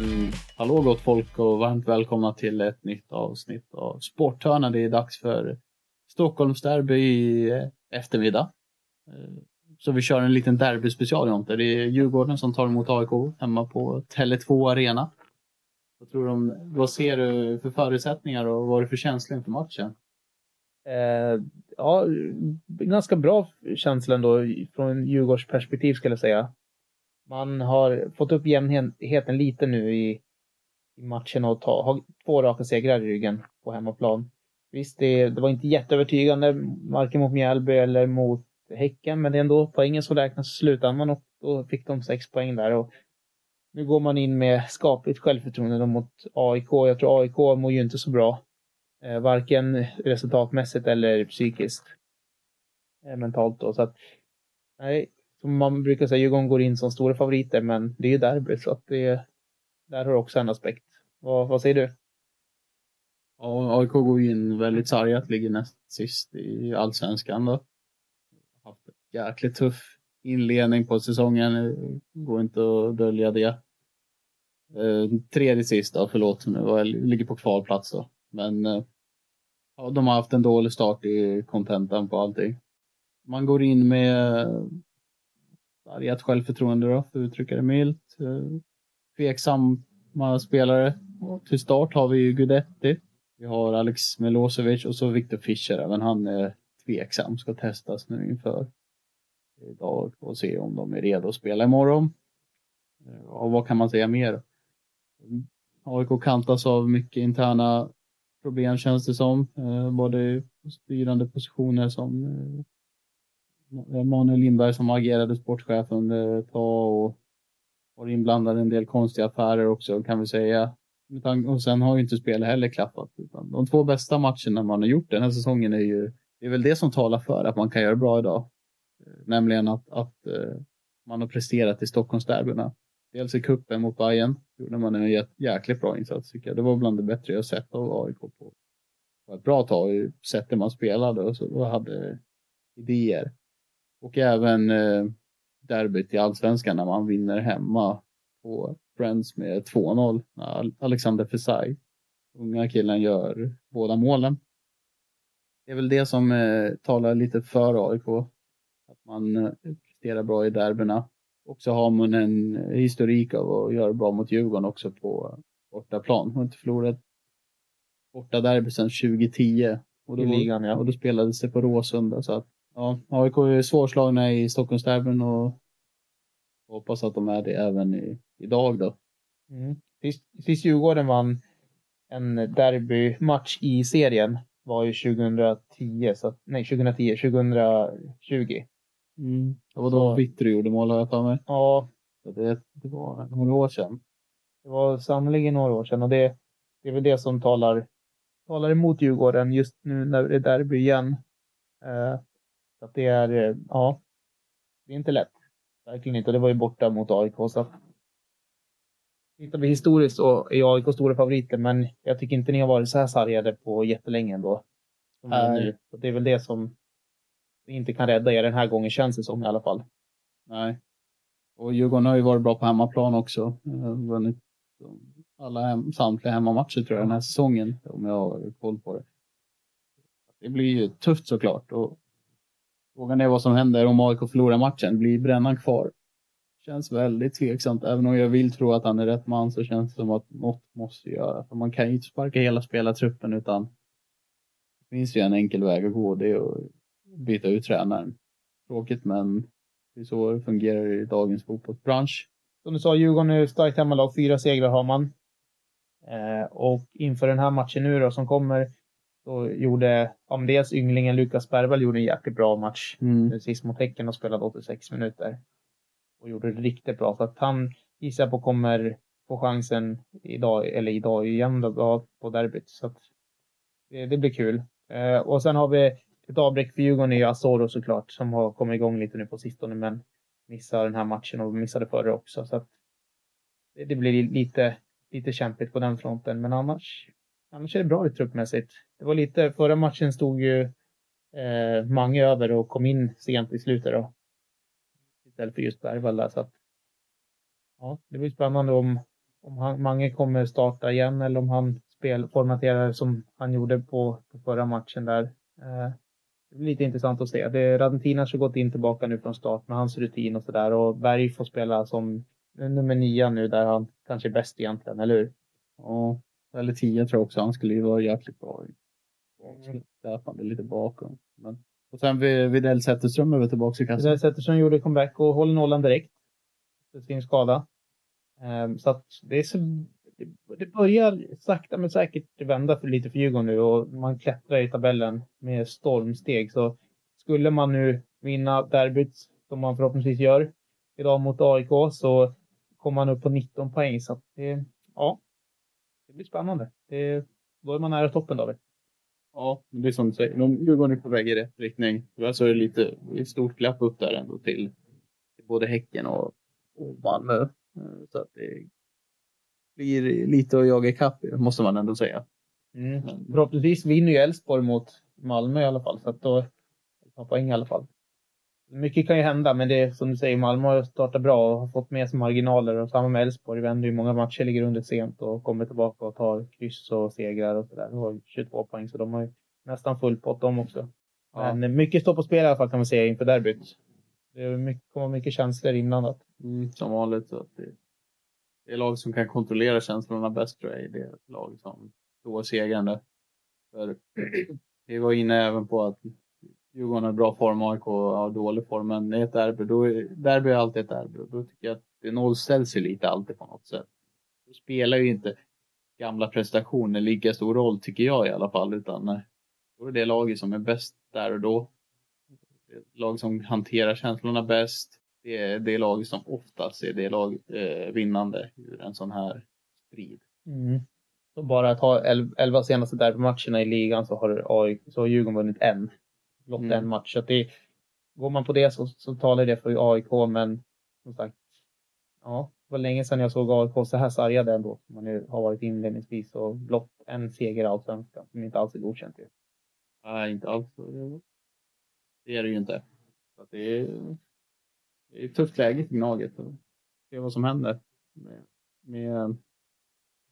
Men hallå gott folk och varmt välkomna till ett nytt avsnitt av Sporthörnan. Det är dags för Stockholmsderby i eh, eftermiddag. Eh, så vi kör en liten derbyspecial Jonte. Det är Djurgården som tar emot AIK hemma på Tele2 Arena. Vad, tror du vad ser du för förutsättningar och vad är det för känsla inför matchen? Eh, ja, ganska bra känsla ändå från Djurgårds perspektiv skulle jag säga. Man har fått upp jämnheten lite nu i, i matchen och ta, har två raka segrar i ryggen på hemmaplan. Visst, det, det var inte jätteövertygande, varken mot Mjällby eller mot Häcken, men det är ändå poängen som räknas i slutändan och då fick de sex poäng där. Och nu går man in med skapligt självförtroende mot AIK. Jag tror AIK mår ju inte så bra. Eh, varken resultatmässigt eller psykiskt. Eh, mentalt då. Så att, nej, man brukar säga, Djurgården går in som stora favoriter, men det är ju derby så att det, där har också en aspekt. Vad, vad säger du? Ja, AIK går in väldigt sargat, ligger näst sist i allsvenskan då. Haft en jäkligt tuff inledning på säsongen, går inte att dölja det. Eh, tredje sist då, förlåt, nu jag ligger på kvalplats då. Men eh, ja, de har haft en dålig start i kontentan på allting. Man går in med sargat självförtroende då, för att uttrycka det milt. Eh, tveksamma spelare. Till start har vi ju Gudetti. Vi har Alex Milosevic och så Viktor Fischer. Även han är tveksam, ska testas nu inför idag och se om de är redo att spela imorgon. Eh, och vad kan man säga mer? AIK kantas av mycket interna problem känns det som. Eh, både styrande positioner som Manuel Lindberg som agerade sportchef under ett tag och var inblandad i en del konstiga affärer också kan vi säga. Och sen har ju inte spelet heller klappat. Utan de två bästa matcherna man har gjort den här säsongen är ju, det är väl det som talar för att man kan göra bra idag. Eh, nämligen att, att eh, man har presterat i Stockholmsderbyna. Dels i kuppen mot Bayern gjorde man en jäkligt bra insats tycker jag. Det var bland det bättre jag sett av AIK på, på ett bra tag. Sättet man spelade och, så, och hade idéer. Och även eh, derbyt i allsvenskan när man vinner hemma på Friends med 2-0. När Alexander Fesai, unga killen, gör båda målen. Det är väl det som eh, talar lite för AIK. Att man eh, presterar bra i derbyna. Och så har man en historik av att göra bra mot Djurgården också på bortaplan. Man har inte förlorat borta derby sedan 2010. Och då, I ligan, ja. och då spelades det på Råsunda. Så att Ja, AIK är svårslagna i Stockholmsderbyn och hoppas att de är det även i, idag då. Mm. Sist, sist Djurgården vann en derbymatch i serien var ju 2010, så, nej 2010, 2020. Mm. Det var då Vittry gjorde mål har jag för mig. Ja. Så det, det var några år sedan. Det var sannoliken några år sedan och det, det är väl det som talar, talar emot Djurgården just nu när det är derby igen. Uh, så att det är, eh, ja, det är inte lätt. Verkligen inte. Och det var ju borta mot AIK. Så tittar vi historiskt så är AIK stora favoriter, men jag tycker inte ni har varit så här sargade på jättelänge ändå. Som äh. nu. Så det är väl det som inte kan rädda er den här gången, känns det som i alla fall. Nej. Och Djurgården har ju varit bra på hemmaplan också. Vunnit alla hem, samtliga hemmamatcher tror jag den här säsongen, om jag har koll på det. Det blir ju tufft såklart. Och Frågan är vad som händer om AIK förlorar matchen. Blir Brännan kvar? Känns väldigt tveksamt. Även om jag vill tro att han är rätt man så känns det som att något måste göras. man kan ju inte sparka hela spelartruppen utan det finns ju en enkel väg att gå. Det är att byta ut tränaren. Tråkigt men det är så det fungerar i dagens fotbollsbransch. Som du sa, Djurgården är starkt hemmalag. Fyra segrar har man. Eh, och inför den här matchen nu då som kommer då gjorde, om dels ynglingen Lukas Bergvall gjorde en jäkligt bra match mm. sist mot Häcken och spelade 86 minuter. Och gjorde det riktigt bra. Så att han gissar jag på kommer få chansen idag, eller idag igen då, på derbyt. Så att det, det blir kul. Eh, och sen har vi ett avbräck för Djurgården i Asoro såklart, som har kommit igång lite nu på sistone, men missar den här matchen och missade förra också. Så att det, det blir lite, lite kämpigt på den fronten, men annars annars är det bra ut truppmässigt. Det var lite, förra matchen stod ju eh, Mange över och kom in sent i slutet då. Istället för just Bergvall där, så att ja, det blir spännande om, om han, Mange kommer starta igen eller om han spelformaterar som han gjorde på, på förra matchen där. Eh, det blir lite intressant att se. Det, Radentinas har gått in tillbaka nu från start med hans rutin och sådär och Berg får spela som nummer nio nu där han kanske är bäst egentligen, eller hur? Ja, eller tio tror jag också. Han skulle ju vara jäkligt bra. Släpande lite bakom. Men... Och sen Widell Zetterström är väl tillbaka i kassan. Widell Zetterström gjorde comeback och håller nollan direkt. För sin skada. Um, så att det är så det börjar sakta men säkert vända för lite för Djurgården nu och man klättrar i tabellen med stormsteg. Så skulle man nu vinna derbyt, som man förhoppningsvis gör idag mot AIK, så kommer man upp på 19 poäng. Så det, ja, det blir spännande. Det, då är man nära toppen, David. Ja, det är som du säger. De Djurgården är på väg i rätt riktning. Tyvärr så är det lite ett stort glapp upp där ändå till, till både Häcken och, och Malmö. Så att det blir lite att jaga ikapp måste man ändå säga. Mm. Förhoppningsvis vinner ju Elfsborg mot Malmö i alla fall, så att då tar poäng i alla fall. Mycket kan ju hända, men det är som du säger, Malmö har startat bra och har fått med sig marginaler och samma med Elfsborg. Vänder ju många matcher, ligger under sent och kommer tillbaka och tar kryss och segrar och sådär. De har 22 poäng, så de har ju nästan full pott de också. Ja. Men mycket står på spel i alla fall kan man säga inför derbyt. Det kommer mycket känslor inblandat. Mm, som vanligt. Så att det det lag som kan kontrollera känslorna bäst tror jag är det lag som står segrande. För vi var inne även på att Djurgården har bra form, AIK har dålig form, men i ett derby, då är, derby är alltid ett derby då tycker jag att det nollställs ju lite alltid på något sätt. Då spelar ju inte gamla prestationer lika stor roll, tycker jag i alla fall, utan eh, då är det laget som är bäst där och då. Det lag som hanterar känslorna bäst, det är det lag som oftast är det lag eh, vinnande ur en sån här strid. Mm. Så bara att ha elva senaste derbymatcherna i ligan så har, AI, så har Djurgården vunnit en. Blott mm. en match. Så att det, går man på det så, så talar det för AIK, men som sagt, ja, det var länge sedan jag såg AIK så här sargade ändå. Man nu har varit inledningsvis och blott en seger i Allsvenskan som inte alls är godkänt. Ju. Nej, inte alls. Det är det ju inte. Så det är det är ett tufft läge för Gnaget. Och se vad som händer med, med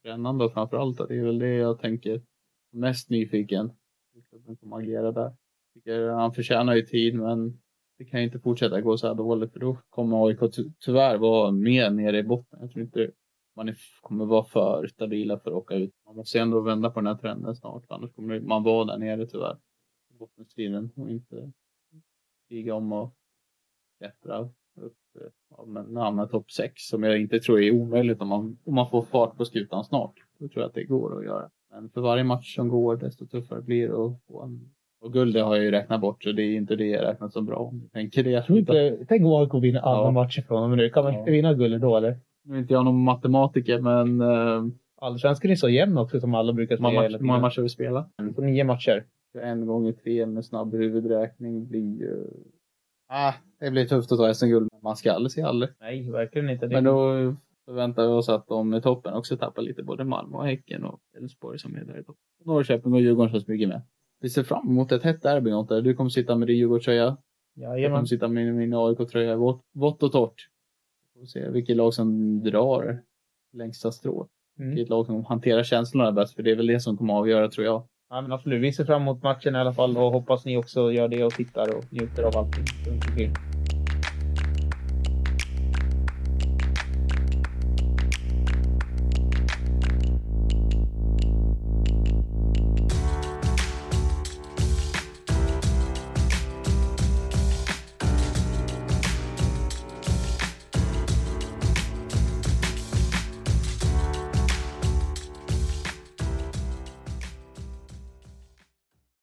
Brännande framför allt. Det är väl det jag tänker mest nyfiken. Hur kommer agera där. Tycker han förtjänar ju tid men det kan ju inte fortsätta gå så här dåligt för då kommer AIK ty tyvärr vara mer nere i botten. Jag tror inte man är, kommer vara för stabila för att åka ut. Man måste ändå vända på den här trenden snart annars kommer man vara där nere tyvärr. I Bottenstriden och inte stiga om och klättra upp ja, men topp 6 som jag inte tror är omöjligt om man, om man får fart på skutan snart. Då tror jag att det går att göra. Men för varje match som går desto tuffare blir det att få en och guld har jag ju räknat bort så det är inte det jag räknat så bra om tänker det. Jag tror inte, tänk om AIK vinner alla ja. matcher från och med nu. Kan man ja. inte vinna guld då eller? Nu är inte jag någon matematiker men... Uh, Allsvenskan är så jämn också som alla brukar säga. Hur många matcher vi spelar? På nio matcher. En gånger tre med snabb huvudräkning blir ju Ah, det blir tufft att ta SM-guld, men man ska aldrig säga aldrig. Nej, verkligen inte. Men då förväntar vi oss att de i toppen också tappar lite, både Malmö och Häcken och Elfsborg som är där i toppen. Norrköping och Djurgården som smyger med. Vi ser fram emot ett hett derby där. Du kommer sitta med din Djurgårdströja. Ja, jag kommer sitta med min AIK-tröja. Vått och torrt. Vi får se vilket lag som drar längsta strået. Mm. Vilket lag som hanterar känslorna bäst, för det är väl det som kommer att avgöra tror jag. Ja, men absolut. Vi ser fram emot matchen i alla fall och hoppas ni också gör det och tittar och njuter av allting runt omkring.